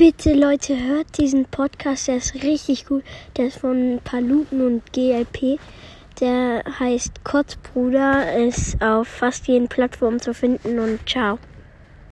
Bitte Leute, hört diesen Podcast, der ist richtig gut. Der ist von Paluten und GLP. Der heißt Kotzbruder, ist auf fast jeden Plattformen zu finden und ciao.